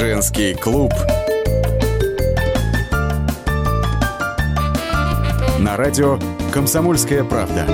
Женский клуб. На радио «Комсомольская правда».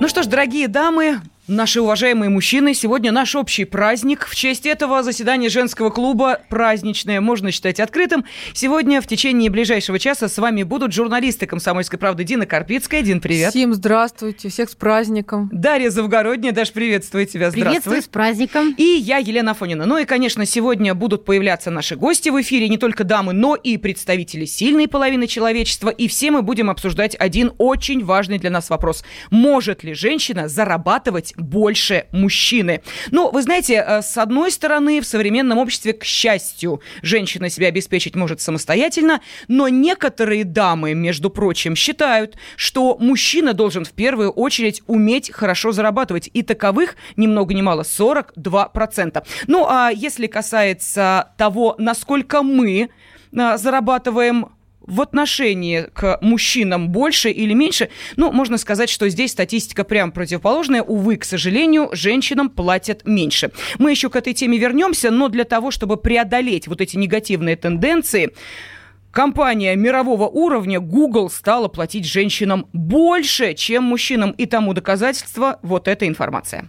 Ну что ж, дорогие дамы, Наши уважаемые мужчины, сегодня наш общий праздник. В честь этого заседание женского клуба праздничное можно считать открытым. Сегодня в течение ближайшего часа с вами будут журналисты «Комсомольской правды» Дина Карпицкая. Дин, привет. Всем здравствуйте, всех с праздником. Дарья Завгородняя, Даш, приветствую тебя, здравствуй. Приветствую, с праздником. И я, Елена Афонина. Ну и, конечно, сегодня будут появляться наши гости в эфире, не только дамы, но и представители сильной половины человечества. И все мы будем обсуждать один очень важный для нас вопрос. Может ли женщина зарабатывать больше мужчины. Ну, вы знаете, э, с одной стороны, в современном обществе, к счастью, женщина себя обеспечить может самостоятельно, но некоторые дамы, между прочим, считают, что мужчина должен в первую очередь уметь хорошо зарабатывать. И таковых ни много ни мало 42%. Ну, а если касается того, насколько мы э, зарабатываем в отношении к мужчинам больше или меньше, ну, можно сказать, что здесь статистика прям противоположная. Увы, к сожалению, женщинам платят меньше. Мы еще к этой теме вернемся, но для того, чтобы преодолеть вот эти негативные тенденции, Компания мирового уровня Google стала платить женщинам больше, чем мужчинам. И тому доказательство вот эта информация.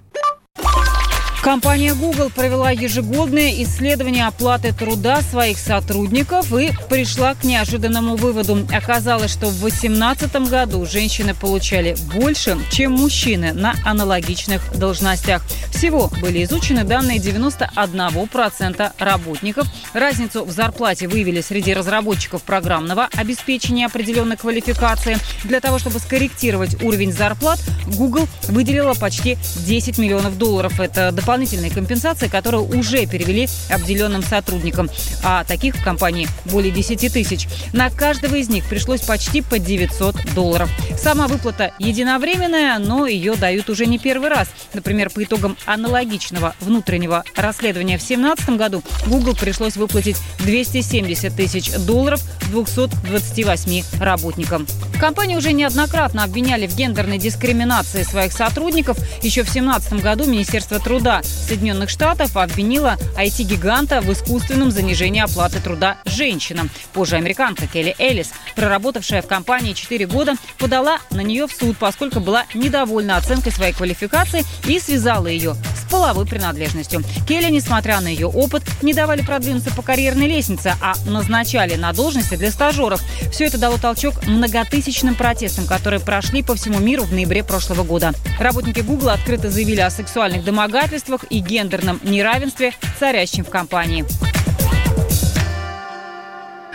Компания Google провела ежегодное исследование оплаты труда своих сотрудников и пришла к неожиданному выводу. Оказалось, что в 2018 году женщины получали больше, чем мужчины на аналогичных должностях. Всего были изучены данные 91% работников. Разницу в зарплате выявили среди разработчиков программного обеспечения определенной квалификации. Для того, чтобы скорректировать уровень зарплат, Google выделила почти 10 миллионов долларов. Это дополнительно дополнительные компенсации, которые уже перевели обделенным сотрудникам. А таких в компании более 10 тысяч. На каждого из них пришлось почти по 900 долларов. Сама выплата единовременная, но ее дают уже не первый раз. Например, по итогам аналогичного внутреннего расследования в 2017 году Google пришлось выплатить 270 тысяч долларов 228 работникам. Компанию уже неоднократно обвиняли в гендерной дискриминации своих сотрудников. Еще в 2017 году Министерство труда Соединенных Штатов обвинила IT-гиганта в искусственном занижении оплаты труда женщинам. Позже американка Келли Эллис, проработавшая в компании 4 года, подала на нее в суд, поскольку была недовольна оценкой своей квалификации и связала ее с половой принадлежностью. Келли, несмотря на ее опыт, не давали продвинуться по карьерной лестнице, а назначали на должности для стажеров. Все это дало толчок многотысячным протестам, которые прошли по всему миру в ноябре прошлого года. Работники Google открыто заявили о сексуальных домогательствах неравенствах и гендерном неравенстве, царящем в компании.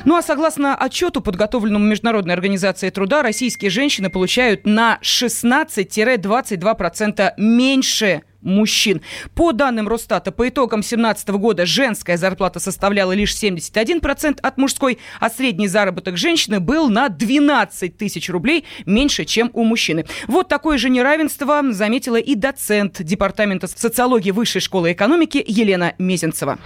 Ну а согласно отчету, подготовленному Международной организацией труда, российские женщины получают на 16-22% меньше мужчин. По данным Росстата, по итогам 2017 года женская зарплата составляла лишь 71% от мужской, а средний заработок женщины был на 12 тысяч рублей меньше, чем у мужчины. Вот такое же неравенство заметила и доцент Департамента социологии Высшей школы экономики Елена Мезенцева.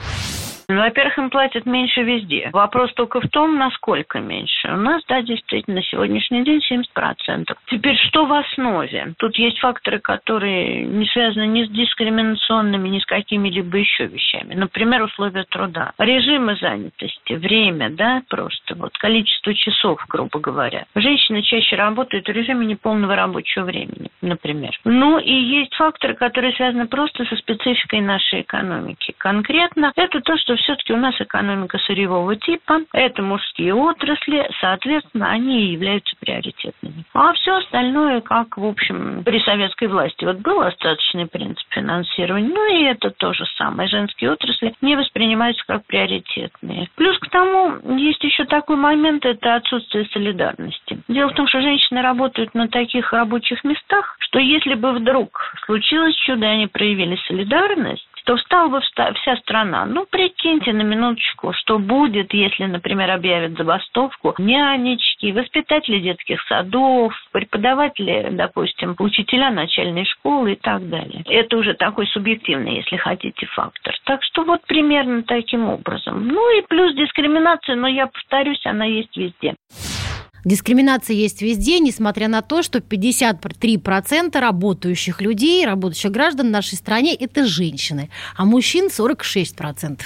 Ну, во-первых, им платят меньше везде. Вопрос только в том, насколько меньше. У нас, да, действительно, сегодняшний день 70%. Теперь, что в основе? Тут есть факторы, которые не связаны ни с дискриминационными, ни с какими-либо еще вещами. Например, условия труда. Режимы занятости, время, да, просто вот количество часов, грубо говоря. Женщины чаще работают в режиме неполного рабочего времени, например. Ну и есть факторы, которые связаны просто со спецификой нашей экономики. Конкретно это то, что все-таки у нас экономика сырьевого типа, это мужские отрасли, соответственно, они и являются приоритетными. А все остальное, как, в общем, при советской власти, вот был остаточный принцип финансирования, ну и это то же самое. Женские отрасли не воспринимаются как приоритетные. Плюс к тому, есть еще такой момент, это отсутствие солидарности. Дело в том, что женщины работают на таких рабочих местах, что если бы вдруг случилось чудо, и они проявили солидарность, то встала бы вся страна. Ну, прикиньте на минуточку, что будет, если, например, объявят забастовку нянечки, воспитатели детских садов, преподаватели, допустим, учителя начальной школы и так далее. Это уже такой субъективный, если хотите, фактор. Так что вот примерно таким образом. Ну и плюс дискриминация, но я повторюсь, она есть везде. Дискриминация есть везде, несмотря на то, что 53% работающих людей, работающих граждан в нашей стране – это женщины, а мужчин 46%.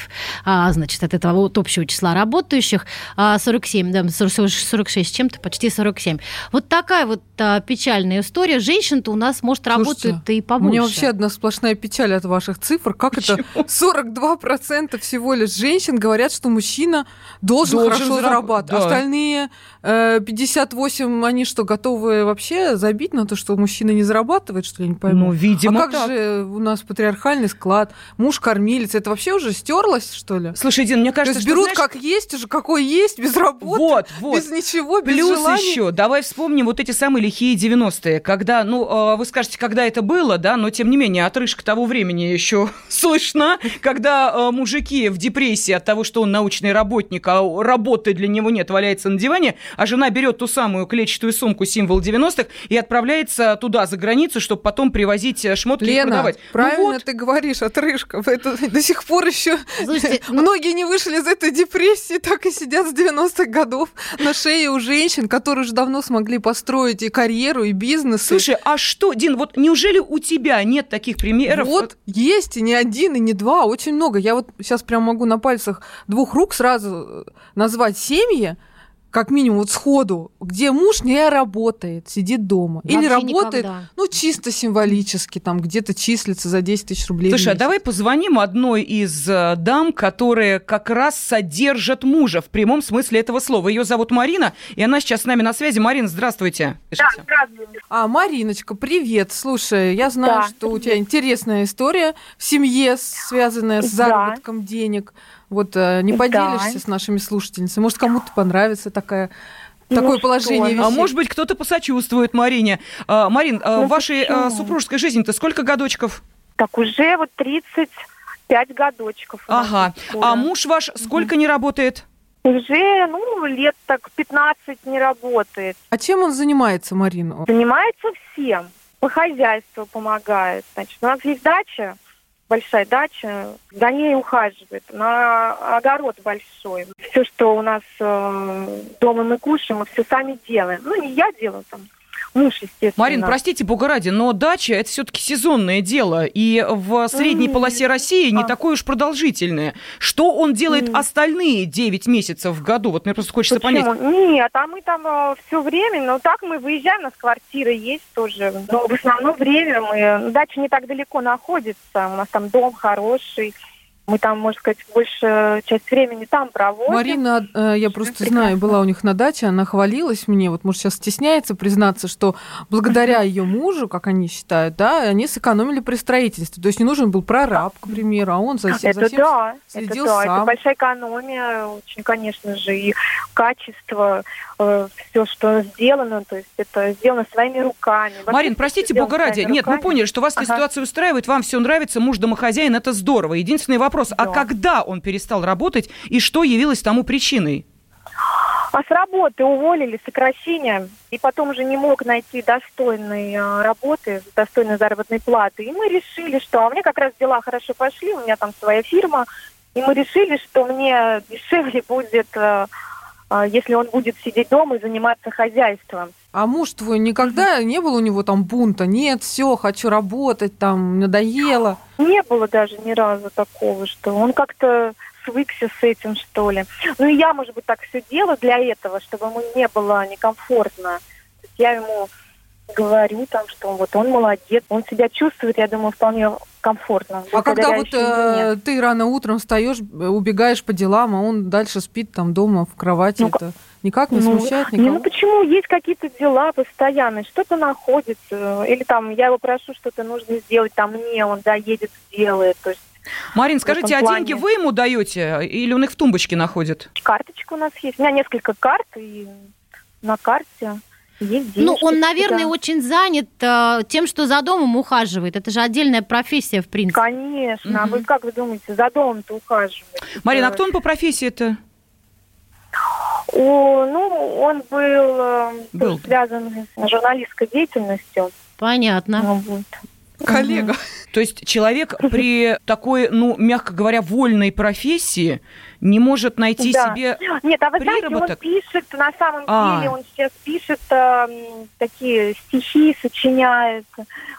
А, значит, от этого вот общего числа работающих 47, да, 46 чем-то, почти 47. Вот такая вот а, печальная история. Женщин-то у нас, может, работают и побольше. У меня вообще одна сплошная печаль от ваших цифр. Как Почему? это 42% всего лишь женщин говорят, что мужчина должен, Должен хорошо зараб- зарабатывать. да. Остальные э, 58, они что, готовы вообще забить на то, что мужчина не зарабатывает, что ли, не пойму? Ну, видимо, а как так. же у нас патриархальный склад, муж-кормилец, это вообще уже стерлось, что ли? Слушай, Дин, мне То кажется, есть что, берут знаешь, как есть, уже какой есть, без работы, Вот, вот. без ничего, без Плюс желаний. еще, давай вспомним вот эти самые лихие 90-е, когда, ну, э, вы скажете, когда это было, да, но тем не менее, отрыжка того времени еще слышна, когда э, мужики в депрессии от того, что он научный работник, а работы для него нет, валяется на диване, а жена берет ту самую клетчатую сумку символ 90-х и отправляется туда, за границу, чтобы потом привозить э, шмотки и Лена, продавать. Ну правильно вот. ты говоришь, отрыжка. Это до сих пор еще Слушайте, ну- многие не вышли из этой депрессии, так и сидят с 90-х годов на шее у женщин, которые уже давно смогли построить и карьеру, и бизнес. и- Слушай, а что, Дин, вот неужели у тебя нет таких примеров? Вот есть и не один, и не два, очень много. Я вот сейчас прям могу на пальцах двух рук сразу э, назвать семьи, как минимум вот сходу, где муж не работает, сидит дома. Или Вообще работает, никогда. ну, чисто символически, там где-то числится за 10 тысяч рублей. в Слушай, а давай позвоним одной из э, дам, которые как раз содержат мужа в прямом смысле этого слова. Ее зовут Марина, и она сейчас с нами на связи. Марина, здравствуйте. Пишите. А, Мариночка, привет. Слушай, я знаю, Да. что у тебя интересная история в семье, связанная с Да. заработком денег. Вот э, не Да. поделишься с нашими слушательницами? Может, кому-то понравится такая, такое Ну положение что, А вещей? может быть, кто-то посочувствует Марине. А, Марин, а, Ну, в вашей почему? а, супружеской жизни-то сколько годочков? Так уже вот 35 годочков. Ага. А муж ваш сколько не работает? Уже, ну, лет так 15 не работает. А чем он занимается, Марина? Занимается всем. По хозяйству помогает. Значит, у нас есть дача, большая дача, за ней ухаживает. На огород большой. Все, что у нас э, дома мы кушаем, мы все сами делаем. Ну, не я делаю, там, муж, естественно. Марин, простите, бога ради, но дача это все-таки сезонное дело, и в средней М. полосе России не А. такое уж продолжительное. Что он делает М. остальные 9 месяцев в году? Вот мне просто хочется понять. Почему? Нет, а мы там все время, ну так мы выезжаем, у нас квартира есть тоже. Но в основном время мы, ну, дача не так далеко находится, у нас там дом хороший. Мы там, можно сказать, большую часть времени там проводим. Марина, э, я просто прекрасно. знаю, была у них на даче, она хвалилась мне, вот, может, сейчас стесняется признаться, что благодаря ее мужу, как они считают, да, они сэкономили при строительстве. То есть не нужен был прораб, к примеру, а он за, за Это всем да, следил это да, сам. это большая экономия, очень, конечно же, и качество, все, что сделано, то есть это сделано своими руками. Вообще Марин, простите, бога ради. Нет, мы поняли, что вас эта Ага. ситуация устраивает, вам все нравится, муж домохозяин, это здорово. Единственный вопрос, а Да. когда он перестал работать и что явилось тому причиной? А с работы уволили, сокращение, и потом уже не мог найти достойной э, работы, достойной заработной платы. И мы решили, что... А меня как раз дела хорошо пошли, у меня там своя фирма, и мы решили, что мне дешевле будет, э, э, если он будет сидеть дома и заниматься хозяйством. А муж твой никогда не было у него там бунта? Нет, все, хочу работать, там, надоело. Не было даже ни разу такого, что он как-то свыкся с этим, что ли. Ну и я, может быть, так все делаю для этого, чтобы ему не было некомфортно. Я ему говорю там, что вот он молодец, он себя чувствует, я думаю, вполне комфортно. А когда вот э, ты рано утром встаешь, убегаешь по делам, а он дальше спит там дома в кровати, Ну, это никак не Ну, смущает Не, никого? ну почему? Есть какие-то дела постоянные, что-то находится. Или там я его прошу, что-то нужно сделать, там мне он доедет, сделает. То есть Марин, скажите, а деньги вы ему даете или он их в тумбочке находит? карточка у нас есть. У меня несколько карт, и на карте есть денежки. Ну, он, наверное, да. очень занят э, тем, что за домом ухаживает. Это же отдельная профессия, в принципе. Конечно. А вы как вы думаете, за домом-то ухаживает? Марина, а Это- кто он по профессии-то? О, ну, он был, э, Был. связан с журналистской деятельностью. Понятно. Ну, вот. Коллега. То есть человек при такой, ну, мягко говоря, вольной профессии не может найти Да. себе Нет, а вы знаете, он приработок? пишет, на самом А. деле, он сейчас пишет эм, такие стихи, сочиняет,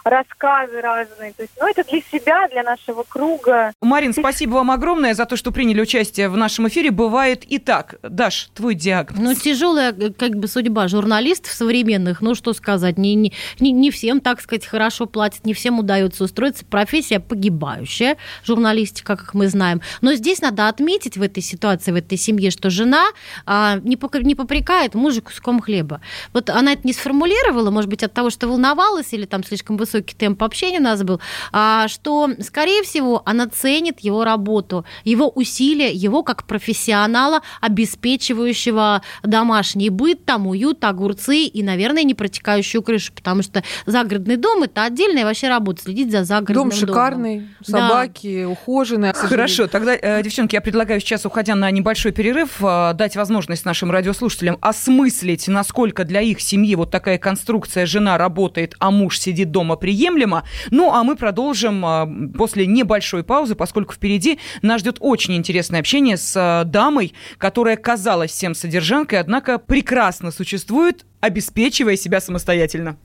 рассказы разные. То есть, ну, это для себя, для нашего круга. Марин, спасибо вам огромное за то, что приняли участие в нашем эфире. Бывает и так. Даш, твой диагноз. Ну, тяжелая э, как бы судьба журналистов современных, ну, что сказать, не, не, не, не всем, так сказать, хорошо платят, не всем удается устроиться. Профессия погибающая, журналистика, как мы знаем. Но здесь надо отметить в этой ситуации, в этой семье, что жена а, не, пока- не попрекает мужа куском хлеба. Вот она это не сформулировала, может быть, от того, что волновалась, или там слишком высокий темп общения у нас был, а, что, скорее всего, она ценит его работу, его усилия, его как профессионала, обеспечивающего домашний быт, там уют, огурцы и, наверное, не протекающую крышу, потому что загородный дом – это отдельная вообще работа, следить за загородным Дом домом. шикарный, Да. собаки ухоженные. к сожалению. Хорошо, тогда, э, девчонки, я предлагаю сейчас, уходя на небольшой перерыв, э, дать возможность нашим радиослушателям осмыслить, насколько для их семьи вот такая конструкция «жена работает, а муж сидит дома» приемлема. Ну, а мы продолжим э, после небольшой паузы, поскольку впереди нас ждет очень интересное общение с э, дамой, которая казалась всем содержанкой, однако прекрасно существует, обеспечивая себя самостоятельно.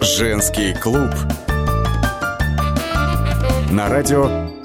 Женский клуб. На радио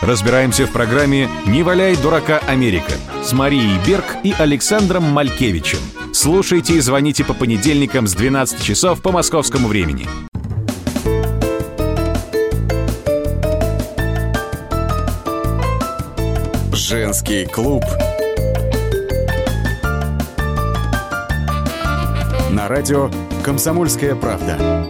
Разбираемся в программе «Не валяй дурака Америка» с Марией Берг и Александром Малькевичем. Слушайте и звоните по понедельникам с 12 часов по московскому времени. Женский клуб. На радио «Комсомольская правда».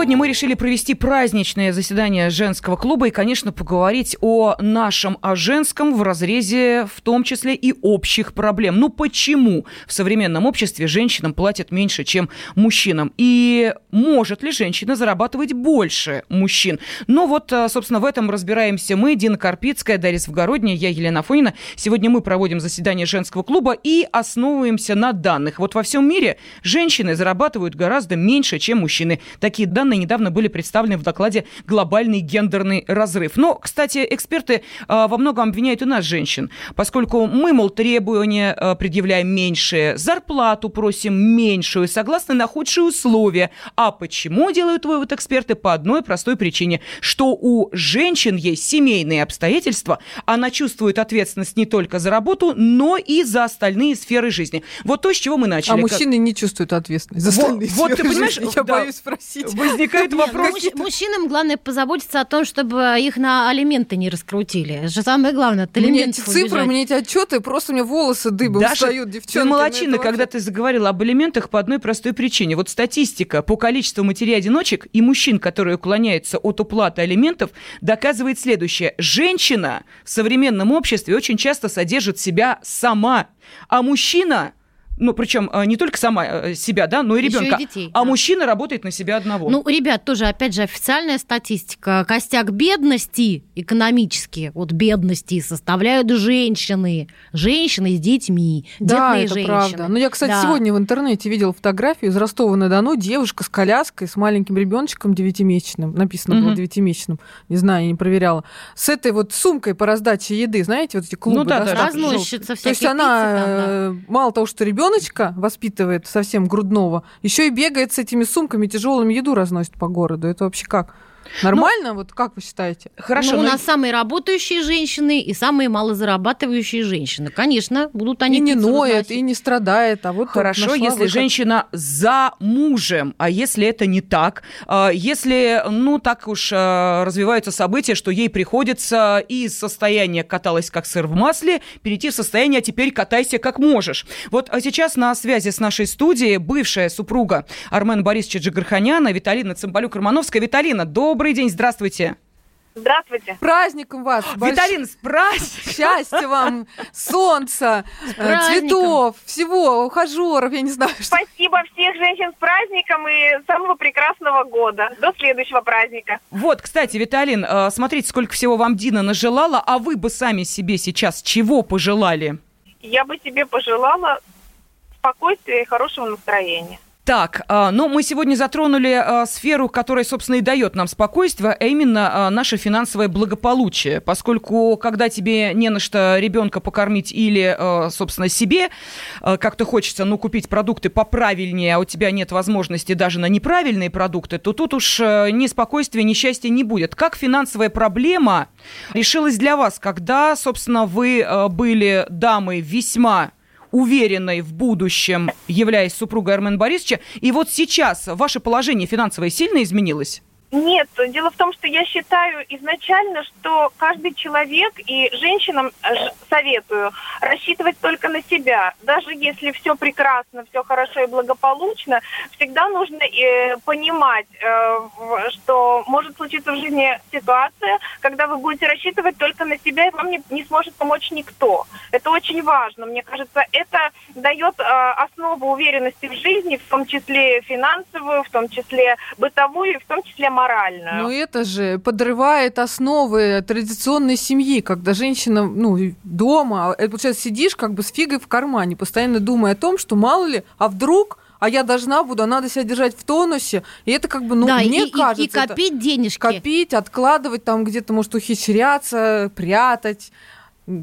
Сегодня мы решили провести праздничное заседание женского клуба и, конечно, поговорить о нашем, о женском в разрезе, в том числе и общих проблем. Ну почему в современном обществе женщинам платят меньше, чем мужчинам? И может ли женщина зарабатывать больше мужчин? Ну вот, а, собственно, в этом разбираемся мы, Дина Карпицкая, Дарья Свгородняя, я Елена Фонина. Сегодня мы проводим заседание женского клуба и основываемся на данных. Вот во всем мире женщины зарабатывают гораздо меньше, чем мужчины. Такие данные недавно были представлены в докладе «Глобальный гендерный разрыв». Но, кстати, эксперты а, во многом обвиняют и нас, женщин, поскольку мы, мол, требования а, предъявляем меньшие, зарплату просим меньшую, согласны на худшие условия. А почему делают вывод эксперты? По одной простой причине, что у женщин есть семейные обстоятельства, она чувствует ответственность не только за работу, но и за остальные сферы жизни. Вот то, с чего мы начали. А Как- мужчины не чувствуют ответственность за Вот- остальные вот ты сферы понимаешь, жизни. Я да. боюсь спросить. Возникает вопрос. Мужч- мужчинам главное позаботиться о том, чтобы их на алименты не раскрутили. Это же самое главное, от Мне эти цифры, убежать. мне эти отчеты, просто у меня волосы дыбом Даша, встают, девчонки. ты молочина, когда ты заговорила об элементах по одной простой причине. Вот статистика по количеству матерей-одиночек и мужчин, которые уклоняются от уплаты алиментов, доказывает следующее. Женщина в современном обществе очень часто содержит себя сама, а мужчина... Ну, причем э, не только сама э, себя, да, но и Ещё и ребенка. детей, а да. мужчина работает на себя одного. Ну, ребят, тоже, опять же, официальная статистика. Костяк бедности экономически, вот бедности составляют женщины. Женщины с детьми, Да, детные это женщины. правда. Ну, я, кстати, Да. сегодня в интернете видела фотографию из Ростова-на-Дону. Девушка с коляской, с маленьким ребеночком девятимесячным. Написано было Мгм. девятимесячным. Не знаю, я не проверяла. С этой вот сумкой по раздаче еды. Знаете, вот эти клубы. Ну да, да, да. Разносчица. То есть она там, да. э, мало того, что ребеночка воспитывает совсем грудного, еще и бегает с этими сумками тяжелыми еду разносит по городу. Это вообще как? Нормально? вот как вы считаете? Хорошо, Ну, у но- нас самые работающие женщины и самые малозарабатывающие женщины. Конечно, будут они и не ноет, разносить. и не страдает. А вот Хорошо, если выход. женщина за мужем, а если это не так, а если, ну, так уж а, развиваются события, что ей приходится из состояния каталась как сыр в масле, перейти в состояние «а теперь катайся как можешь». Вот а сейчас на связи с нашей студией бывшая супруга Армена Борисовича Джигарханяна Виталина Цымбалюк-Романовская. Виталина, добрый день, здравствуйте. Здравствуйте. Праздником вас! Виталин, с праздником! Счастья вам, солнца, цветов, всего, ухажеров, я не знаю, что. Спасибо всех женщин с праздником и самого прекрасного года. До следующего праздника. Вот, кстати, Виталин, э, смотрите, сколько всего вам Дина нажелала, а вы бы сами себе сейчас чего пожелали? Я бы себе пожелала спокойствия и хорошего настроения. Так, а, ну мы сегодня затронули а, сферу, которая, собственно, и дает нам спокойствие, а именно а, наше финансовое благополучие. Поскольку, когда тебе не на что ребенка покормить или, собственно, себе как-то хочется, ну, купить продукты поправильнее, а у тебя нет возможности даже на неправильные продукты, то тут уж ни спокойствия, ни счастья не будет. Как финансовая проблема решилась для вас, когда, собственно, вы были дамой весьма уверенной в будущем, являясь супругой Армена Борисовича. И вот сейчас ваше положение финансовое сильно изменилось? Нет, дело в том, что я считаю изначально, что каждый человек и женщинам э, советую рассчитывать только на себя. Даже если все прекрасно, все хорошо и благополучно, всегда нужно э, понимать, э, что может случиться в жизни ситуация, когда вы будете рассчитывать только на себя, и вам не, не сможет помочь никто. Это очень важно. Мне кажется, это дает э, основу уверенности в жизни, в том числе финансовую, в том числе бытовую, в том числе моральную. Ну это же подрывает основы традиционной семьи, когда женщина, ну, дома, это получается, сидишь как бы с фигой в кармане, постоянно думая о том, что мало ли, а вдруг, а я должна буду, а надо себя держать в тонусе. И это как бы, ну, да, мне и, и- кажется, и это копить денежки. копить, откладывать, там где-то, может, ухищряться, прятать,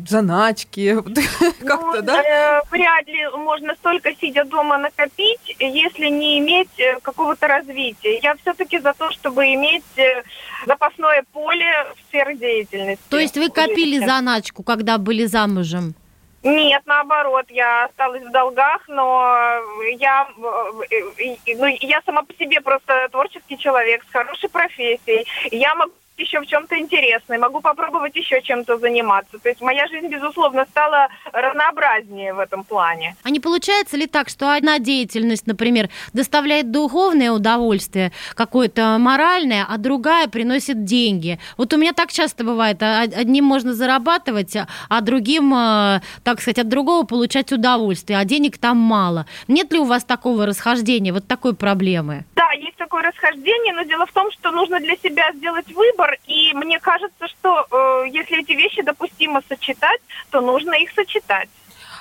заначки, как-то, Ну, да? э, вряд ли можно столько сидя дома накопить, если не иметь э, какого-то развития. Я все-таки за то, чтобы иметь э, запасное поле в сфере деятельности. То есть вы копили заначку, когда были замужем? Нет, наоборот, я осталась в долгах, но я, ну, я сама по себе просто творческий человек с хорошей профессией. Я могу еще в чем-то интересной, могу попробовать еще чем-то заниматься. То есть моя жизнь, безусловно, стала разнообразнее в этом плане. А не получается ли так, что одна деятельность, например, доставляет духовное удовольствие, какое-то моральное, а другая приносит деньги? Вот у меня так часто бывает. а- Одним можно зарабатывать, а- а другим, э, так сказать, от другого получать удовольствие, а денег там мало. Нет ли у вас такого расхождения, вот такой проблемы? Да, есть такое расхождение, но дело в том, что нужно для себя сделать выбор, и мне кажется, что э, если эти вещи допустимо сочетать, то нужно их сочетать.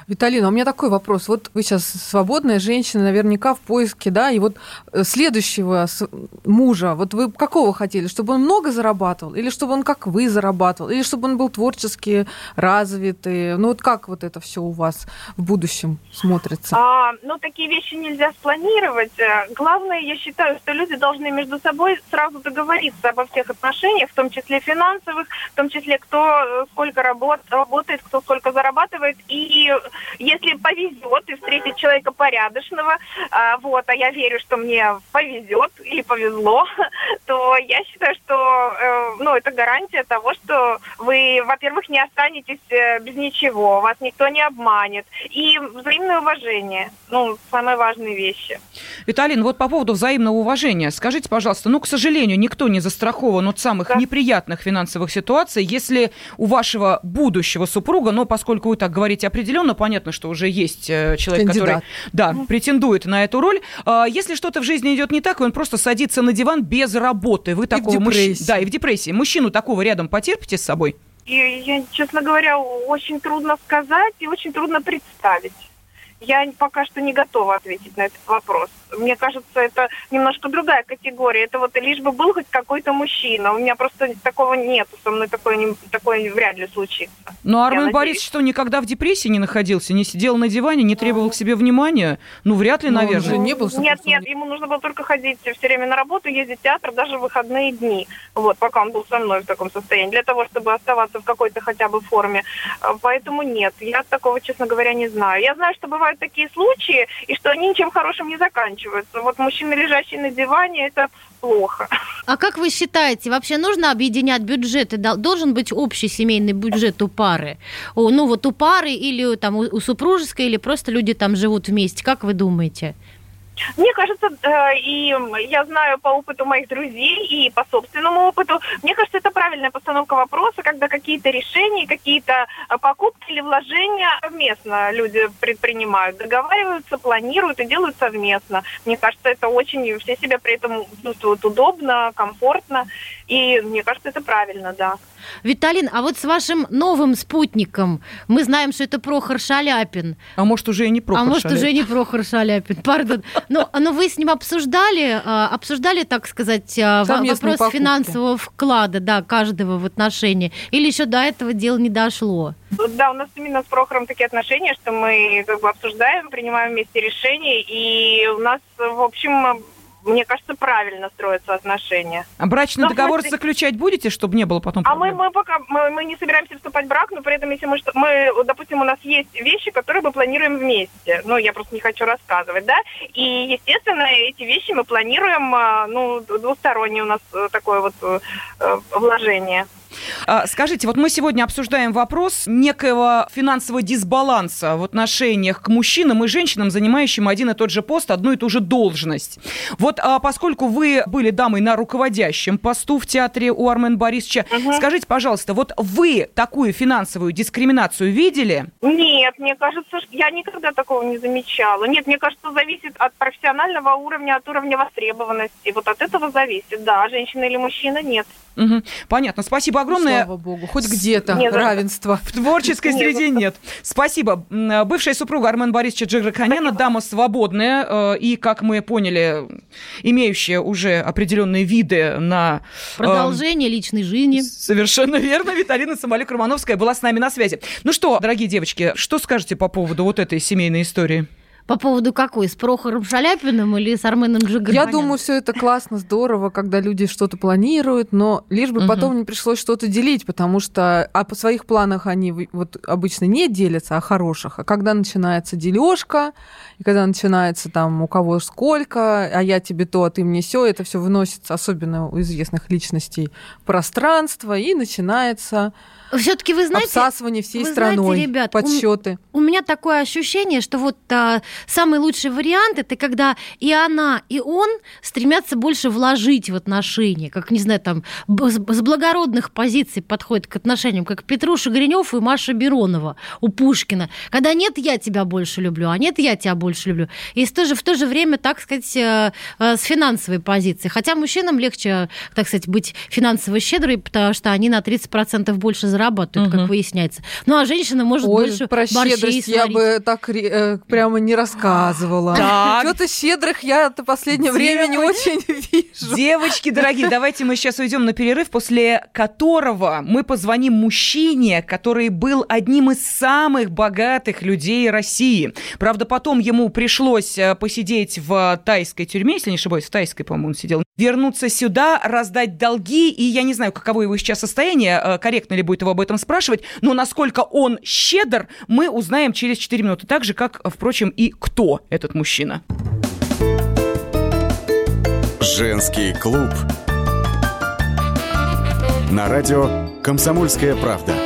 Виталина, у меня такой вопрос. Вот вы сейчас свободная женщина, наверняка в поиске, да, и вот э, следующего мужа, вот вы какого хотели? Чтобы он много зарабатывал? Или чтобы он как вы зарабатывал? Или чтобы он был творчески развитый? Ну вот как вот это все у вас в будущем смотрится? А, ну, такие вещи нельзя спланировать. Э, Главное, я считаю, что люди должны между собой сразу договориться обо всех отношениях, в том числе финансовых, в том числе кто э, сколько работ, работает, кто сколько зарабатывает. И если повезет и встретить человека порядочного, а, вот, а я верю, что мне повезет или повезло, то я считаю, что э, ну, это гарантия того, что вы, во-первых, не останетесь э, без ничего, вас никто не обманет. И взаимное уважение. Ну, самые важные вещи. Виталин, вот по поводу взаимного уважения. Скажите, пожалуйста, ну, к сожалению, никто не застрахован от самых Да. неприятных финансовых ситуаций. Если у вашего будущего супруга, но поскольку вы так говорите определенно, понятно, что уже есть э, человек, Кандидат. который да, претендует на эту роль. А, Если что-то в жизни идет не так, он просто садится на диван без работы. Вы такого мужч- депрессии. Да, и в депрессии. Мужчину такого рядом потерпите с собой? И я, честно говоря, очень трудно сказать и очень трудно представить. Я пока что не готова ответить на этот вопрос. Мне кажется, это немножко другая категория. Это вот лишь бы был хоть какой-то мужчина. У меня просто такого нет. Со мной такое, не, такое вряд ли случится. Но Армен надеюсь. Борисович что, никогда в депрессии не находился, не сидел на диване, не требовал к себе внимания? Ну, вряд ли, Ну, он наверное. же не был, Нет, нет, ему нужно было только ходить все время на работу, ездить в театр, даже в выходные дни. Вот, пока он был со мной в таком состоянии, для того, чтобы оставаться в какой-то хотя бы форме. А, Поэтому нет, я такого, честно говоря, не знаю. Я знаю, что бывают такие случаи, и что они ничем хорошим не заканчиваются. Вот мужчина, лежащий на диване, это плохо. А как вы считаете, вообще нужно объединять бюджеты? Дол- Должен быть общий семейный бюджет у пары? Ну вот у пары или там у супружеской, или просто люди там живут вместе? Как вы думаете? Мне кажется, э, и я знаю по опыту моих друзей и по собственному опыту, мне кажется, это правильная постановка вопроса, когда какие-то решения, какие-то э, покупки или вложения совместно люди предпринимают, договариваются, планируют и делают совместно. Мне кажется, это очень, все себя при этом чувствуют удобно, комфортно, и мне кажется, это правильно, да. Виталин, а вот с вашим новым спутником, мы знаем, что это Прохор Шаляпин. А может, уже и не Прохор А может, Шаляпин. уже не Прохор Шаляпин, пардон. Но, но вы с ним обсуждали, а, обсуждали, так сказать, а, Совместные вопрос покупки. финансового вклада, да, каждого в отношения? Или еще до этого дело не дошло? Да, у нас именно с Прохором такие отношения, что мы как бы обсуждаем, принимаем вместе решения, и у нас, в общем, мне кажется, правильно строятся отношения. А брачный Ну, договор смотри- заключать будете, чтобы не было потом А мы, проблем? мы пока мы, мы не собираемся вступать в брак, но при этом, если мы, что- мы, допустим, у нас есть вещи, которые мы планируем вместе. Ну, я просто не хочу рассказывать, да. И, естественно, эти вещи мы планируем, а, ну, двустороннее у нас э, такое вот э, э, вложение. А, Скажите, вот мы сегодня обсуждаем вопрос некоего финансового дисбаланса в отношениях к мужчинам и женщинам, занимающим один и тот же пост, одну и ту же должность. Вот а, поскольку вы были дамой на руководящем посту в театре у Армена Борисовича, скажите, пожалуйста, вот вы такую финансовую дискриминацию видели? Нет, мне кажется, что я никогда такого не замечала. Нет, мне кажется, зависит от профессионального уровня, от уровня востребованности. Вот от этого зависит, да, женщина или мужчина, нет. Мгм. Понятно. Спасибо огромное. Слава богу, хоть где-то Не равенство. В творческой Нет, среде нет. Спасибо. Бывшая супруга Армена Борисовича Джигарханяна, дама свободная э, и, как мы поняли, имеющая уже определенные виды на... э, Продолжение личной жизни. Совершенно верно. Виталина Самолюк-Романовская была с нами на связи. Ну что, дорогие девочки, что скажете по поводу вот этой семейной истории? По поводу какой? С Прохором Шаляпиным или с Арменом Джигарханяном? Я думаю, все это классно, здорово, когда люди что-то планируют, но лишь бы Мгм. потом не пришлось что-то делить, потому что а по своих планах они вот обычно не делятся, а хороших. А когда начинается дележка, и когда начинается там у кого сколько, а я тебе то, а ты мне все, это все выносится, особенно у известных личностей, в пространство, и начинается Все-таки вы знаете, обсасывание всей вы знаете, страной, ребят, у м- подсчеты. У меня такое ощущение, что вот а, самый лучший вариант это когда и она, и он стремятся больше вложить в отношения, как, не знаю, там, с, с благородных позиций подходят к отношениям, как Петруша Гринев и Маша Беронова у Пушкина. Когда нет, я тебя больше люблю, а нет, я тебя больше люблю. И в то же, в то же время, так сказать, э, э, с финансовой позиции. Хотя мужчинам легче, так сказать, быть финансово щедрой, потому что они на 30% больше зарабатывают, Мгм. как выясняется. Ну, а женщина может Ой, больше про борщей щедрость я бы так э, прямо не рассказывала. Что-то щедрых я-то последнее время не очень вижу. Девочки дорогие, давайте мы сейчас уйдем на перерыв, после которого мы позвоним мужчине, который был одним из самых богатых людей России. Правда, потом ему пришлось э, посидеть в тайской тюрьме, если не ошибаюсь, в тайской, по-моему, он сидел, вернуться сюда, раздать долги, и я не знаю, каково его сейчас состояние, э, корректно ли будет его об этом спрашивать, но насколько он щедр, мы узнаем через 4 минуты, так же, как, э, впрочем, и кто этот мужчина. Женский клуб. На радио «Комсомольская правда».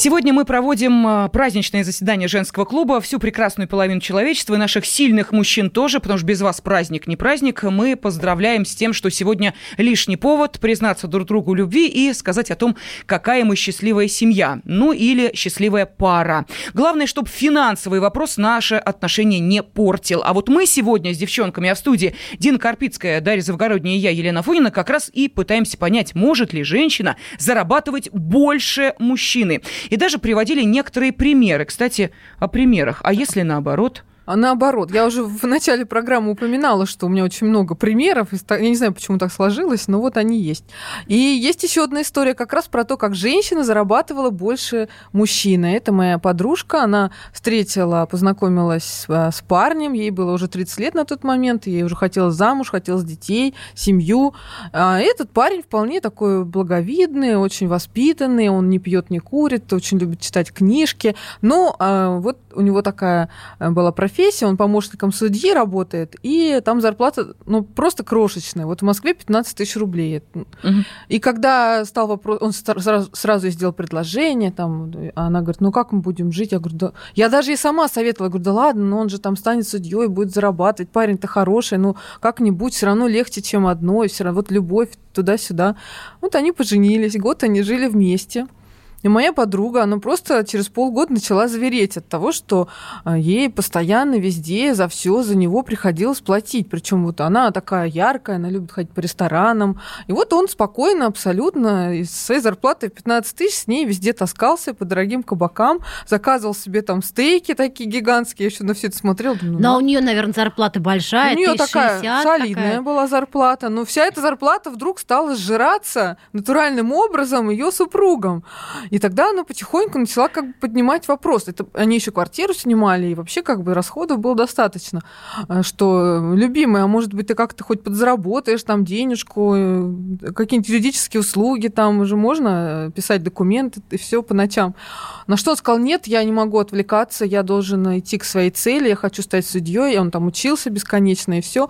Сегодня мы проводим а, праздничное заседание женского клуба. Всю прекрасную половину человечества и наших сильных мужчин тоже, потому что без вас праздник не праздник. Мы поздравляем с тем, что сегодня лишний повод признаться друг другу любви и сказать о том, какая мы счастливая семья. Ну или счастливая пара. Главное, чтобы финансовый вопрос наши отношения не портил. А вот мы сегодня с девчонками, а в студии Дина Карпицкая, Дарья Завгородняя и я, Елена Фонина, как раз и пытаемся понять, может ли женщина зарабатывать больше мужчины. И даже приводили некоторые примеры. Кстати, о примерах. А если наоборот? А наоборот, я уже в начале программы упоминала, что у меня очень много примеров. Я не знаю, почему так сложилось, но вот они есть. И есть еще одна история как раз про то, как женщина зарабатывала больше мужчины. Это моя подружка, она встретила, познакомилась с, с парнем, ей было уже 30 лет на тот момент, ей уже хотелось замуж, хотелось детей, семью. А этот парень вполне такой благовидный, очень воспитанный, он не пьет, не курит, очень любит читать книжки. Но а, вот у него такая э, была профессия, он помощником судьи работает, и там зарплата, ну, просто крошечная. Вот в Москве 15 тысяч рублей. Угу. И когда стал вопрос, он сразу, сразу сделал предложение, там, а она говорит, ну, как мы будем жить? Я говорю, да... Я даже и сама советовала, я говорю, да ладно, но он же там станет судьей, будет зарабатывать, парень-то хороший, ну, как-нибудь все равно легче, чем одно, и все равно вот любовь туда-сюда. Вот они поженились, год они жили вместе. И моя подруга, она просто через полгода начала звереть от того, что а, ей постоянно везде за все за него приходилось платить. Причем вот она такая яркая, она любит ходить по ресторанам. И вот он спокойно, абсолютно, из своей зарплаты 15 тысяч с ней везде таскался по дорогим кабакам, заказывал себе там стейки такие гигантские. Я еще на все это смотрела. Думаю, Но ну, у нее, наверное, зарплата большая. У нее такая солидная такая. была зарплата. Но вся эта зарплата вдруг стала сжираться натуральным образом ее супругом. И тогда она потихоньку начала как бы поднимать вопрос. Это, они еще квартиру снимали, и вообще как бы расходов было достаточно. Э, что, любимая, а может быть, ты как-то хоть подзаработаешь там денежку, э, какие-нибудь юридические услуги, там уже можно э, писать документы и все по ночам. На что он сказал, нет, я не могу отвлекаться, я должен идти к своей цели, я хочу стать судьей, и он там учился бесконечно, и все.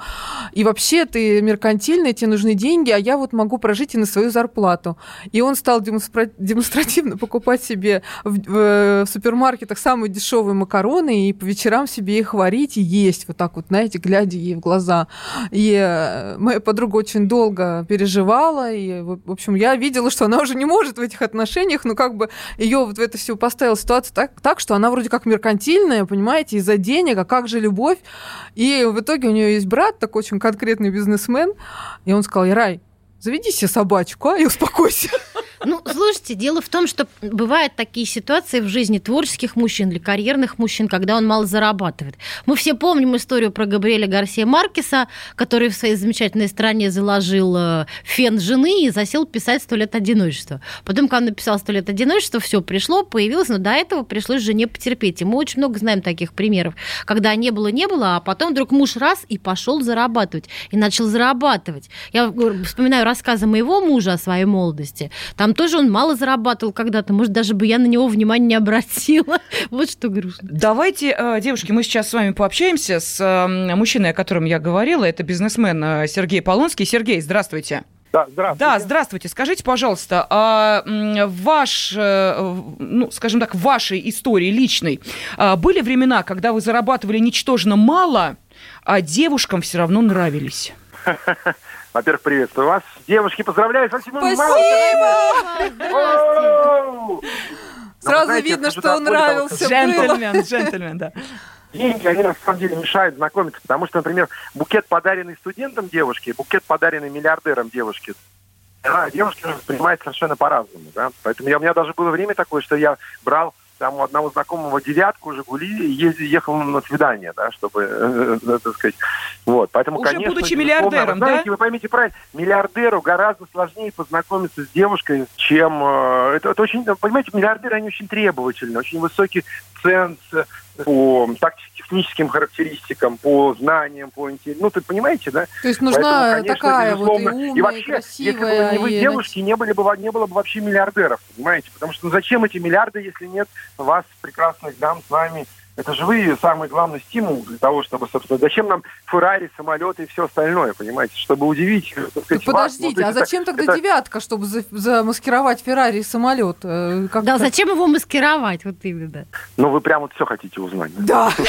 И вообще ты меркантильный, тебе нужны деньги, а я вот могу прожить и на свою зарплату. И он стал демонстра- демонстративно покупать себе в, в, в супермаркетах самые дешевые макароны и по вечерам себе их варить и есть вот так вот, знаете, глядя ей в глаза. И э, моя подруга очень долго переживала, и, в общем, я видела, что она уже не может в этих отношениях, но как бы ее вот в это все поставила ситуация так, так, что она вроде как меркантильная, понимаете, из-за денег, а как же любовь? И в итоге у нее есть брат, такой очень конкретный бизнесмен, и он сказал, Ярай, заведи себе собачку, а, и успокойся. Ну, слушайте, дело в том, что бывают такие ситуации в жизни творческих мужчин или карьерных мужчин, когда он мало зарабатывает. Мы все помним историю про Габриэля Гарсия Маркеса, который в своей замечательной стране заложил э, фен жены и засел писать «Сто лет одиночества». Потом, когда он написал «Сто лет одиночества», все пришло, появилось, но до этого пришлось жене потерпеть. И мы очень много знаем таких примеров, когда не было, не было, а потом вдруг муж раз и пошел зарабатывать, и начал зарабатывать. Я вспоминаю рассказы моего мужа о своей молодости. Там там тоже он мало зарабатывал когда-то. Может, даже бы я на него внимания не обратила. Вот что грустно. Давайте, э, девушки, мы сейчас с вами пообщаемся с э, мужчиной, о котором я говорила. Это бизнесмен э, Сергей Полонский. Сергей, здравствуйте. Да, здравствуйте. Да, здравствуйте. Скажите, пожалуйста, а ваш, ну, скажем так, в вашей истории личной а, были времена, когда вы зарабатывали ничтожно мало, а девушкам все равно нравились? Во-первых, приветствую вас. Девушки, поздравляю с 8 Спасибо! Сразу знаете, видно, что он нравился. Джентльмен, джентльмен, да. Деньги, они на самом деле мешают знакомиться, потому что, например, букет, подаренный студентам девушки, букет, подаренный миллиардерам девушки, да, девушки воспринимают совершенно по-разному, да. Поэтому я, у меня даже было время такое, что я брал там у одного знакомого девятку Жигули ездил, ехал на свидание, да, чтобы, э, э, так сказать, вот. Поэтому, Уже конечно, будучи миллиардером, вы знаете, да? Вы поймите правильно, миллиардеру гораздо сложнее познакомиться с девушкой, чем... Э, это, это очень, понимаете, миллиардеры, они очень требовательны, очень высокий ценз по тактико-техническим характеристикам, по знаниям, по интеллекту. Ну, ты понимаете, да? То есть нужна Поэтому, конечно, такая вот и умная, и вообще, и красивая. Если бы не вы, и... девушки, не, были бы, не было бы вообще миллиардеров, понимаете? Потому что ну, зачем эти миллиарды, если нет вас, прекрасных дам, с нами, это же вы самый главный стимул для того, чтобы, собственно, зачем нам Феррари, самолеты и все остальное, понимаете, чтобы удивить. Сказать, Подождите, вас. а зачем это, тогда это... девятка, чтобы замаскировать Феррари и самолет? Э, как да, зачем его маскировать, вот именно? Ну, вы прямо вот все хотите узнать. Да.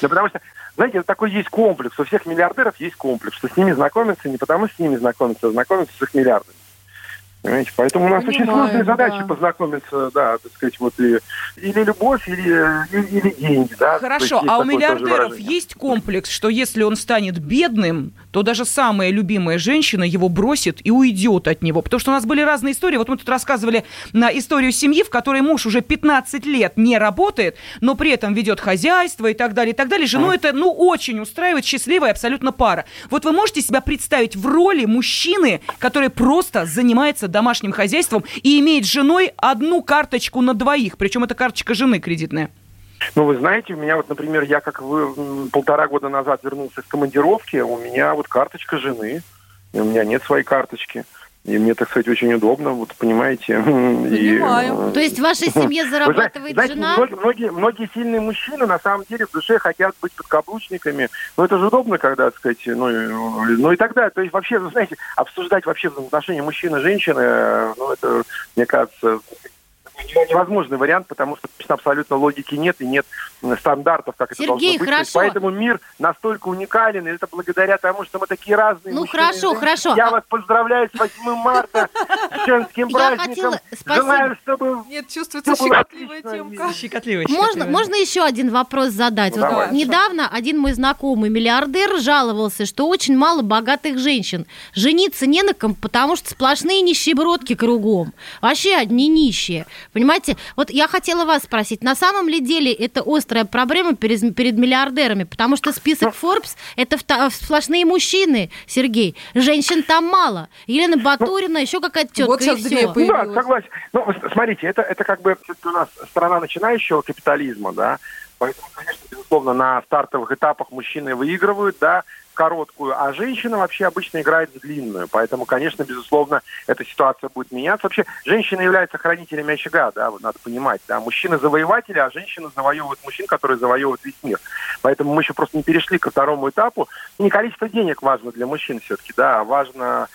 Да потому что, знаете, такой есть комплекс, у всех миллиардеров есть комплекс, что с ними знакомиться не потому, что с ними знакомиться, а знакомиться с их миллиардами. Понимаете? Поэтому у нас очень Понимаю, сложные задачи да. познакомиться, да, так сказать, вот и, или любовь, или, или, или деньги, да. Хорошо, есть а у миллиардеров есть комплекс, что если он станет бедным, то даже самая любимая женщина его бросит и уйдет от него. Потому что у нас были разные истории. Вот мы тут рассказывали на историю семьи, в которой муж уже 15 лет не работает, но при этом ведет хозяйство и так далее, и так далее. Жену это, ну, очень устраивает счастливая абсолютно пара. Вот вы можете себя представить в роли мужчины, который просто занимается домашним хозяйством и имеет с женой одну карточку на двоих, причем это карточка жены кредитная. Ну, вы знаете, у меня вот, например, я как вы полтора года назад вернулся с командировки, у меня вот карточка жены, у меня нет своей карточки. И мне, так сказать, очень удобно, вот понимаете. И, Понимаю. э, То есть в вашей семье зарабатывает знаете, жена? Многие, многие, сильные мужчины на самом деле в душе хотят быть подкаблучниками. Но это же удобно, когда, так сказать, ну, и- ну и тогда, то есть вообще, вы знаете, обсуждать вообще взаимоотношения мужчины и женщины, э, ну это, мне кажется, невозможный вариант, потому что абсолютно логики нет и нет стандартов, как это Сергей, должно быть. Есть хорошо. Поэтому мир настолько уникален, и это благодаря тому, что мы такие разные. Ну, мужчины хорошо, хорошо. Я вас поздравляю с 8 марта, с женским Я праздником. Желаю, чтобы Нет, чувствуется щекотливая темка. Щекотливая, Можно, можно еще один вопрос задать? Ну, Вот недавно один мой знакомый миллиардер жаловался, что очень мало богатых женщин. Жениться не на ком, потому что сплошные нищебродки кругом. Вообще одни нищие. Понимаете? Вот я хотела вас спросить, на самом ли деле это острая проблема перед, перед миллиардерами? Потому что список Forbes – это сплошные мужчины, Сергей. Женщин там мало. Елена Батурина, еще какая-то тетка, Вот и сейчас две всё. Ну появилось. да, согласен. Ну, смотрите, это, это как бы у нас страна начинающего капитализма, да, поэтому, конечно, безусловно, на стартовых этапах мужчины выигрывают, да, короткую, а женщина вообще обычно играет в длинную. Поэтому, конечно, безусловно, эта ситуация будет меняться. Вообще, женщины являются хранителями очага, да, вот надо понимать, да. Мужчины завоеватели, а женщины завоевывают мужчин, которые завоевывают весь мир. Поэтому мы еще просто не перешли ко второму этапу. Не количество денег важно для мужчин все-таки, да, а важно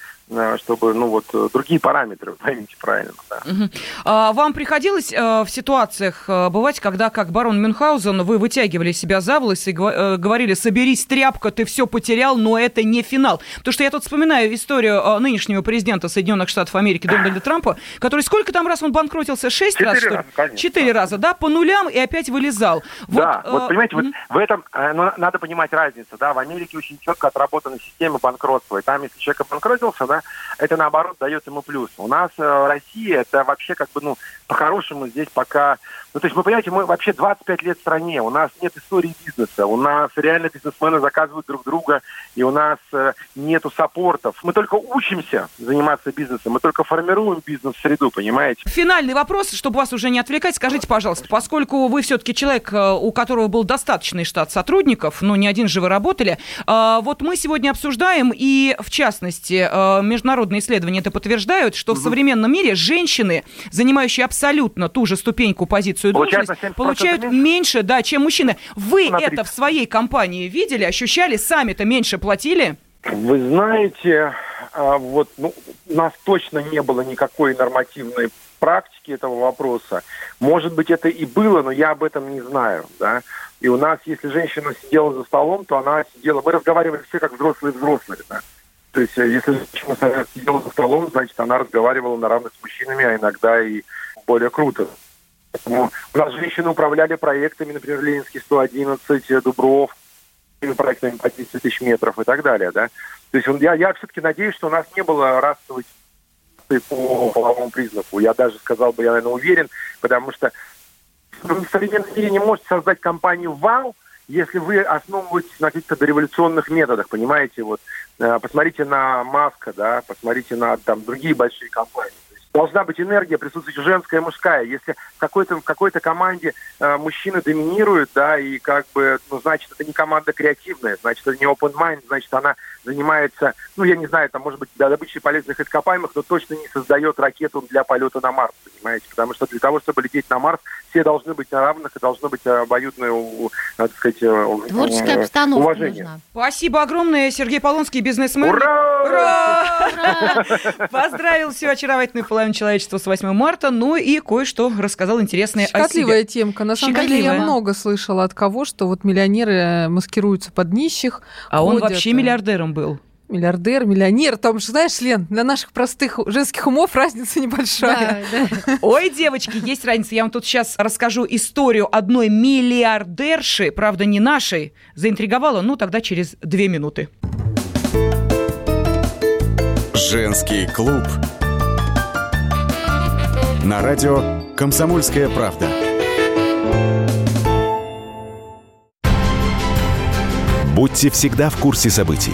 чтобы, ну вот, э, другие параметры, поймите правильно, да. Мгм. А Вам приходилось э, в ситуациях э, бывать, когда, как барон Мюнхгаузен, вы вытягивали себя за волосы и э, говорили, соберись, тряпка, ты все потерял, но это не финал. Потому что я тут вспоминаю историю э, нынешнего президента Соединенных Штатов Америки Дональда Трампа, который сколько там раз он банкротился? Шесть Четыре раз, что ли? раза, конечно. Четыре раза, да, по нулям и опять вылезал. да, э, вот понимаете, вот в этом э, ну, надо понимать разницу, да, в Америке очень четко отработана система банкротства, и там, если человек обанкротился, да, это наоборот дает ему плюс. У нас э, в России это вообще как бы, ну, по-хорошему здесь пока, ну, то есть вы понимаете, мы вообще 25 лет в стране, у нас нет истории бизнеса, у нас реально бизнесмены заказывают друг друга, и у нас э, нету саппортов. Мы только учимся заниматься бизнесом, мы только формируем бизнес-среду, понимаете? Финальный вопрос, чтобы вас уже не отвлекать, скажите, пожалуйста, поскольку вы все-таки человек, э, у которого был достаточный штат сотрудников, ну, не один же вы работали, вот мы сегодня обсуждаем, и, в частности, международные исследования это подтверждают, что в современном мире женщины, занимающие абсолютно ту же ступеньку, позицию, должность, на 70% получают меньше? меньше, да, чем мужчины. Вы На это 30. в своей компании видели, ощущали, сами-то меньше платили? Вы знаете, а, вот ну, у нас точно не было никакой нормативной практики этого вопроса. Может быть, это и было, но я об этом не знаю, да. И у нас, если женщина сидела за столом, то она сидела... Мы разговаривали все как взрослые взрослые, да. То есть, э, если женщина сидела за столом, значит, она разговаривала на равных с мужчинами, а иногда и более круто. Поэтому у нас женщины управляли проектами, например, Ленинский 111, э, Дубров, проектами по 10 тысяч метров и так далее, да. То есть я, я все-таки надеюсь, что у нас не было расовой по половому признаку. Я даже сказал бы, я, наверное, уверен, потому что в современном мире не можете создать компанию «Вау», если вы основываетесь на каких-то дореволюционных методах, понимаете, вот, посмотрите на Маска, да, посмотрите на там другие большие компании. То Должна быть энергия, присутствует женская и мужская. Если в какой-то, в какой-то команде э, мужчины доминируют, да, и как бы, ну, значит, это не команда креативная, значит, это не open mind, значит, она занимается, ну, я не знаю, там, может быть, добычей полезных ископаемых, но точно не создает ракету для полета на Марс, понимаете? Потому что для того, чтобы лететь на Марс, все должны быть на равных и должно быть обоюдное, у- у, так сказать, э, Творческая э, обстановка уважение. нужна. Спасибо огромное, Сергей Полонский, бизнесмен. Ура! Ура! Поздравил всю очаровательную половину человечества с 8 марта, ну и кое-что рассказал интересное о Щекотливая себе. темка. На самом деле я много слышала от кого, что вот миллионеры маскируются под нищих. А он вообще э, был. миллиардер, миллионер. Там же, знаешь, Лен, для наших простых женских умов разница небольшая. Да, да. Ой, девочки, есть разница. Я вам тут сейчас расскажу историю одной миллиардерши, правда, не нашей. Заинтриговала? Ну, тогда через две минуты. Женский клуб. На радио «Комсомольская правда». Будьте всегда в курсе событий.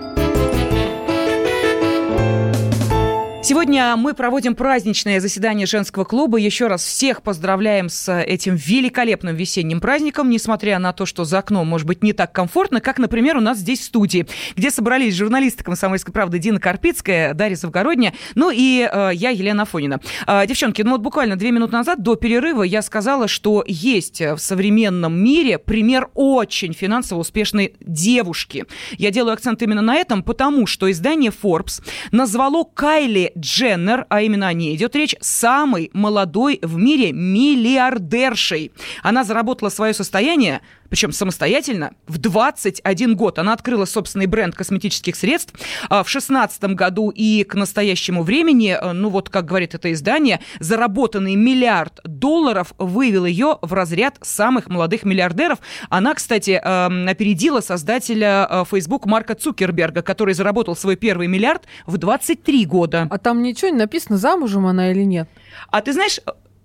Сегодня мы проводим праздничное заседание женского клуба. Еще раз всех поздравляем с этим великолепным весенним праздником, несмотря на то, что за окном может быть не так комфортно, как, например, у нас здесь в студии, где собрались журналисты «Комсомольской правды» Дина Карпицкая, Дарья Завгородня, ну и э, я, Елена Афонина. Э, девчонки, ну вот буквально две минуты назад, до перерыва, я сказала, что есть в современном мире пример очень финансово успешной девушки. Я делаю акцент именно на этом, потому что издание Forbes назвало Кайли Дженнер, а именно о ней идет речь, самой молодой в мире миллиардершей. Она заработала свое состояние причем самостоятельно, в 21 год. Она открыла собственный бренд косметических средств а, в 16 году и к настоящему времени, э, ну вот, как говорит это издание, заработанный миллиард долларов вывел ее в разряд самых молодых миллиардеров. Она, кстати, эм, опередила создателя э, Facebook Марка Цукерберга, который заработал свой первый миллиард в 23 года. А там ничего не написано, замужем она или нет? А ты знаешь,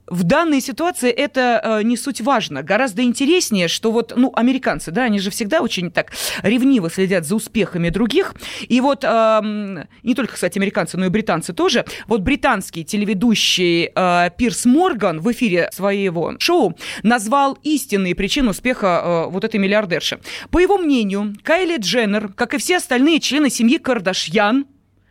в данной ситуации это э, не суть важно. Гораздо интереснее, что вот, ну, американцы, да, они же всегда очень так ревниво следят за успехами других. И вот э, не только, кстати, американцы, но и британцы тоже. Вот британский телеведущий э, Пирс Морган в эфире своего шоу назвал истинные причины успеха э, вот этой миллиардерши. По его мнению, Кайли Дженнер, как и все остальные члены семьи Кардашьян,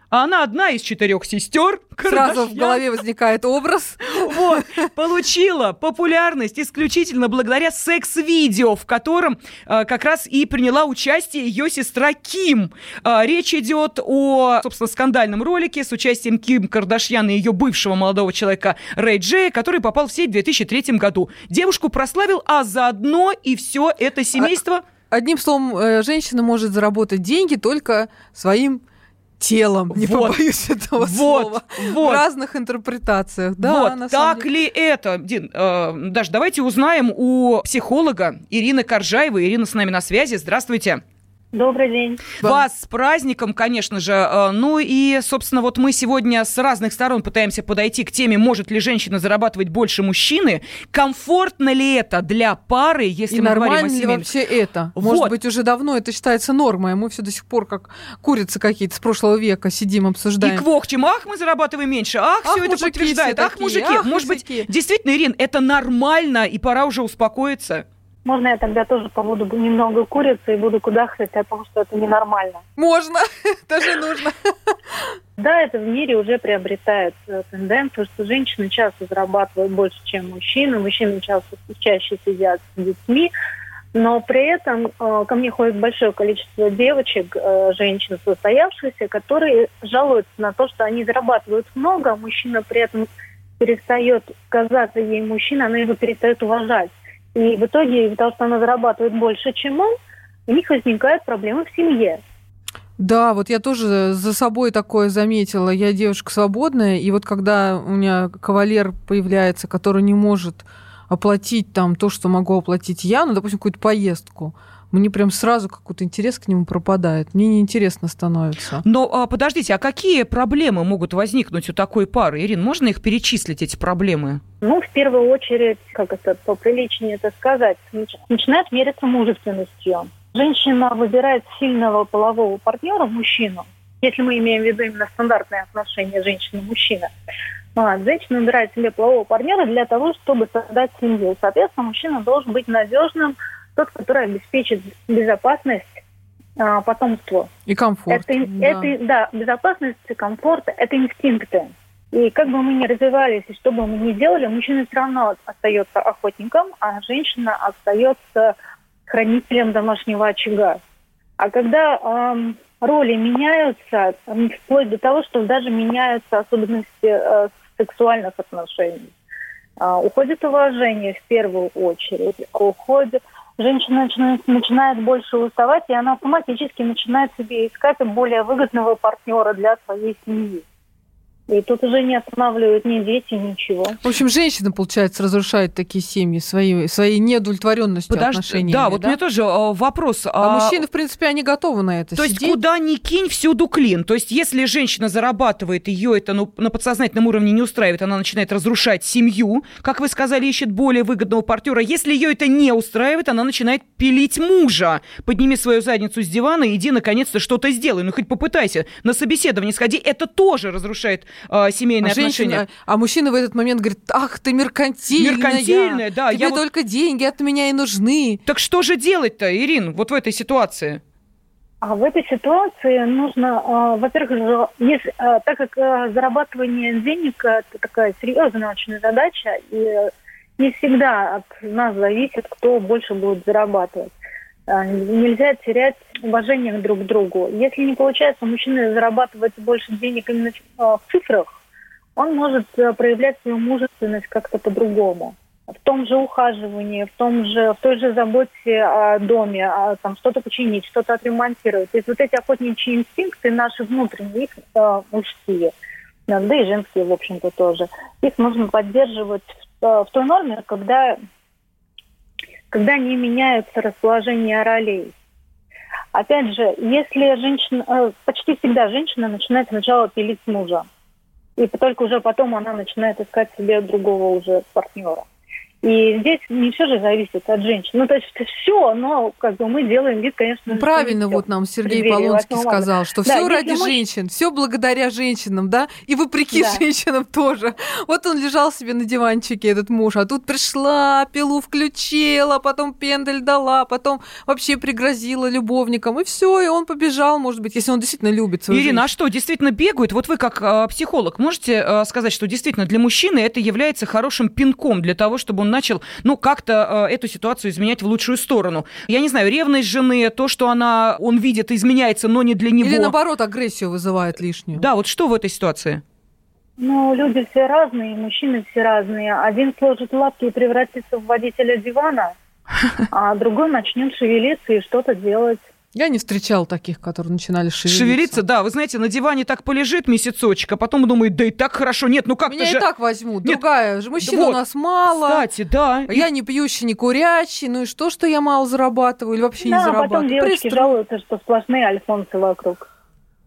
а она одна из четырех сестер. Сразу в голове возникает образ. Вот, получила популярность исключительно благодаря секс-видео, в котором э, как раз и приняла участие ее сестра Ким. Э, речь идет о, собственно, скандальном ролике с участием Ким Кардашьян и ее бывшего молодого человека Рэй Джея, который попал в сеть в 2003 году. Девушку прославил, а заодно и все это семейство... Одним словом, э, женщина может заработать деньги только своим телом, не вот, побоюсь этого вот, слова, вот. в разных интерпретациях. Да, вот, так деле. ли это? Дин, э, даже давайте узнаем у психолога Ирины Коржаевой. Ирина с нами на связи. Здравствуйте. Добрый день. Вас с праздником, конечно же. Э, ну и, собственно, вот мы сегодня с разных сторон пытаемся подойти к теме, может ли женщина зарабатывать больше мужчины. Комфортно ли это для пары, если и мы нормально говорим о ли вообще это? Вот. Может быть, уже давно это считается нормой, а мы все до сих пор как курицы какие-то с прошлого века сидим, обсуждаем. И квохчем, ах, мы зарабатываем меньше, ах, ах все это подтверждает, ах, мужики. Ах, может мужики. быть, действительно, Ирин, это нормально, и пора уже успокоиться? Можно я тогда тоже побуду немного курицей и буду кудахтать о том, что это ненормально? Можно, даже нужно. Да, это в мире уже приобретает э, тенденцию, что женщины часто зарабатывают больше, чем мужчины. Мужчины часто чаще сидят с детьми. Но при этом э, ко мне ходит большое количество девочек, э, женщин состоявшихся, которые жалуются на то, что они зарабатывают много, а мужчина при этом перестает казаться ей мужчиной, она его перестает уважать. И в итоге, из-за того, что она зарабатывает больше, чем он, у них возникают проблемы в семье. Да, вот я тоже за собой такое заметила. Я девушка свободная, и вот когда у меня кавалер появляется, который не может оплатить там то, что могу оплатить я, ну, допустим, какую-то поездку, мне прям сразу какой-то интерес к нему пропадает. Мне неинтересно становится. Но а, подождите, а какие проблемы могут возникнуть у такой пары? Ирин, можно их перечислить, эти проблемы? Ну, в первую очередь, как это поприличнее это сказать, начинает мериться мужественностью. Женщина выбирает сильного полового партнера, мужчину, если мы имеем в виду именно стандартные отношения женщина-мужчина. А, женщина выбирает себе полового партнера для того, чтобы создать семью. Соответственно, мужчина должен быть надежным, тот, который обеспечит безопасность а, потомству. И комфорт. Это, да. это, да, безопасность и комфорт – это инстинкты. И как бы мы ни развивались, и что бы мы ни делали, мужчина все равно остается охотником, а женщина остается хранителем домашнего очага. А когда эм, роли меняются, вплоть до того, что даже меняются особенности э, сексуальных отношений, э, уходит уважение в первую очередь, уходит женщина начинает, начинает больше уставать, и она автоматически начинает себе искать более выгодного партнера для своей семьи. И тут уже не останавливают ни дети, ничего. В общем, женщина, получается, разрушает такие семьи своей, своей неудовлетворенностью Подожди, отношениями. Да, вот мне тоже э, вопрос. А, мужчины, в принципе, они готовы на это То сидеть. есть куда ни кинь, всюду клин. То есть если женщина зарабатывает, ее это ну, на подсознательном уровне не устраивает, она начинает разрушать семью, как вы сказали, ищет более выгодного партнера. Если ее это не устраивает, она начинает пилить мужа. Подними свою задницу с дивана и иди наконец-то что-то сделай. Ну хоть попытайся. На собеседование сходи. Это тоже разрушает э, семейные а отношения. Женщина, а мужчина в этот момент говорит, ах, ты меркантильная. Меркантильная, да. Тебе я вот- только деньги от меня и нужны. Так что же делать-то, Ирин, вот в этой ситуации? А в этой ситуации нужно, э, во-первых, если, э, так как э, зарабатывание денег это такая серьезная очень задача, и э, не всегда от нас зависит, кто больше будет зарабатывать. Э, Нельзя терять уважение друг к другу. Если не получается у мужчины зарабатывать больше денег именно в цифрах, он может э, проявлять свою мужественность как-то по-другому. В том же ухаживании, в, том же, в той же заботе о доме, а, там что-то починить, что-то отремонтировать. То есть вот эти охотничьи инстинкты наши внутренние, их э, мужские, да и женские, в общем-то, тоже, их нужно поддерживать в, э, в той норме, когда, когда не меняются расположение ролей. Опять же, если женщина, э, почти всегда женщина начинает сначала пилить мужа, и только уже потом она начинает искать себе другого уже партнера. И здесь не все же зависит от женщин. Ну, то есть все, но как бы мы делаем вид, конечно, правильно вот нам Сергей Полонский 8 марта. сказал, что Да, все ради муж- женщин, все благодаря женщинам, да, и вопреки Да. женщинам тоже. Вот он лежал себе на диванчике, этот муж, а тут пришла, пилу включила, потом пендель дала, потом вообще пригрозила любовникам, и все, и он побежал, может быть, если он действительно любит свою Ирина, а женщину. что, действительно бегают? Вот вы как э, психолог можете э, сказать, что действительно для мужчины это является хорошим пинком для того, чтобы он начал, ну, как-то э, эту ситуацию изменять в лучшую сторону? Я не знаю, ревность жены, то, что она, он видит, изменяется, но не для него. Или наоборот, агрессию вызывает лишнюю. Да, вот что в этой ситуации? Ну, люди все разные, мужчины все разные. Один сложит лапки и превратится в водителя дивана, а другой начнет шевелиться и что-то делать. Я не встречал таких, которые начинали шевелиться. Шевелиться, да, вы знаете, на диване так полежит месяцочек, а потом думает, да и так хорошо, нет, ну как-то Меня же... и так возьмут. Нет, Другая же. Мужчин вот, у нас мало. Кстати, да. и- Я не пьющий, не курящий. Ну и что, что я мало зарабатываю или вообще да, не а потом зарабатываю? девочки Пристрой. жалуются, что сплошные альфонсы вокруг.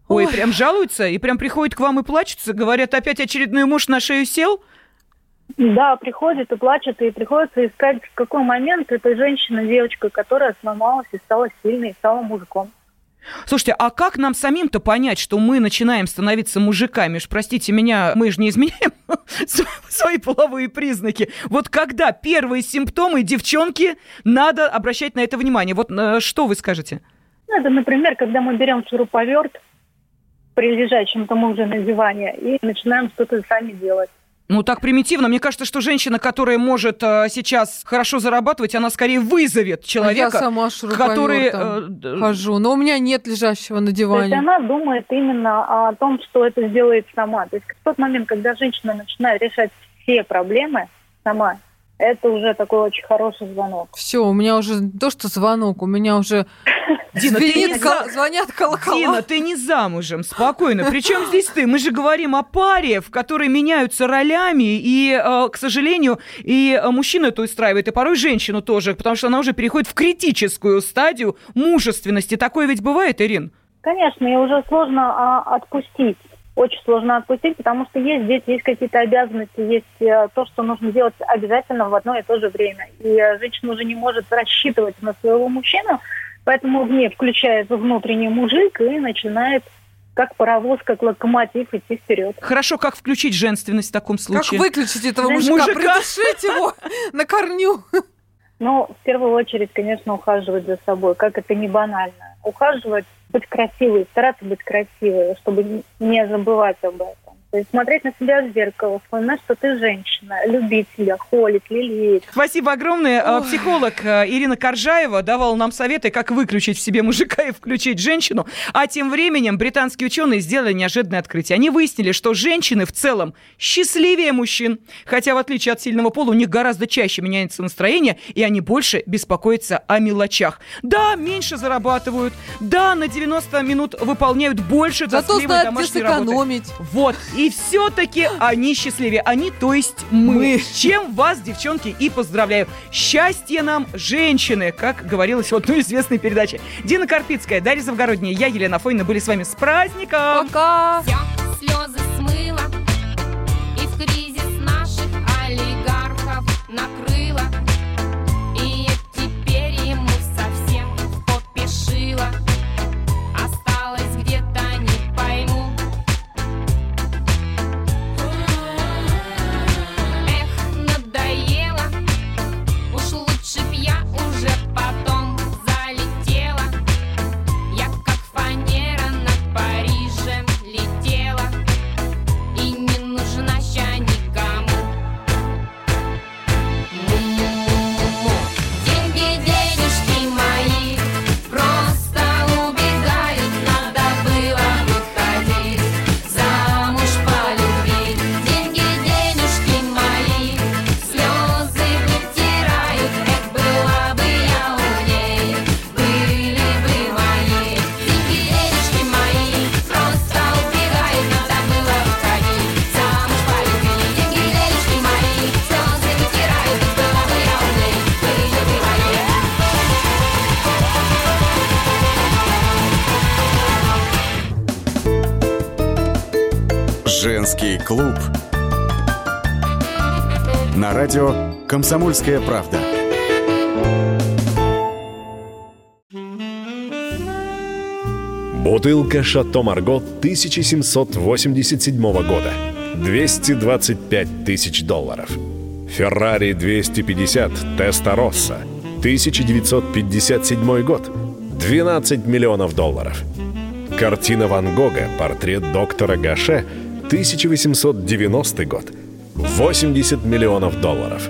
Ой, Ой. прям жалуются и прям приходят к вам и плачутся, говорят, опять очередной муж на шею сел? Да, приходит и плачет, и приходится искать, в какой момент эта женщина, девочка, которая сломалась и стала сильной, и стала мужиком. Слушайте, а как нам самим-то понять, что мы начинаем становиться мужиками? Уж простите меня, мы же не изменяем св- свои половые признаки. Вот когда первые симптомы, девчонки, надо обращать на это внимание. Вот э, что вы скажете? Ну, это, например, когда мы берем шуруповерт при лежачем тому же на диване и начинаем что-то сами делать. Ну, так примитивно. Мне кажется, что женщина, которая может э, сейчас хорошо зарабатывать, она скорее вызовет человека, А я сама который... э, хожу, но у меня нет лежащего на То есть диване. она думает именно о том, что это сделает сама. То есть в тот момент, когда женщина начинает решать все проблемы сама, это уже такой очень хороший звонок. Все, у меня уже то, что звонок, у меня уже Дина, ты не кол- за- звонят колокола. Дина, ты не замужем, спокойно. Причем здесь ты? Мы же говорим о паре, в которой меняются ролями, и, э, к сожалению, и э, мужчину это устраивает, и порой женщину тоже, потому что она уже переходит в критическую стадию мужественности. Такое ведь бывает, Ирин? Конечно, и уже сложно а, отпустить. Очень сложно отпустить, потому что есть здесь есть какие-то обязанности, есть э, то, что нужно делать обязательно в одно и то же время. И женщина уже не может рассчитывать на своего мужчину, поэтому в ней включается внутренний мужик и начинает как паровоз, как локомотив идти вперед. Хорошо, как включить женственность в таком Как случае? выключить этого Знаешь, мужика, мужика? придушить его на корню? Ну, в первую очередь, конечно, ухаживать за собой, как это не банально. Ухаживать, быть красивой, стараться быть красивой, чтобы не забывать об этом. То есть смотреть на себя в зеркало, вспоминать, что ты женщина, любить себя, холить, лелеять. Спасибо огромное. Ой. Психолог э, Ирина Коржаева давала нам советы, как выключить в себе мужика и включить женщину. А тем временем британские ученые сделали неожиданное открытие. Они выяснили, что женщины в целом счастливее мужчин. Хотя, в отличие от сильного пола, у них гораздо чаще меняется настроение, и они больше беспокоятся о мелочах. Да, меньше зарабатывают. Да, на 90 минут выполняют больше Зато знают, домашней работы. Вот. И все-таки они счастливее. Они, то есть мы. мы. С чем вас, девчонки, и поздравляю. Счастье нам, женщины, как говорилось в одной известной передаче. Дина Карпицкая, Дарья Завгородняя, я, Елена Фойна, были с вами с праздником. Пока! Все слезы смыло, «Комсомольская правда». Бутылка «Шато Марго» 1787 года. 225 тысяч долларов. «Феррари 250 Теста Росса» 1957 год. 12 миллионов долларов. Картина Ван Гога «Портрет доктора Гаше» 1890 год. 80 миллионов долларов.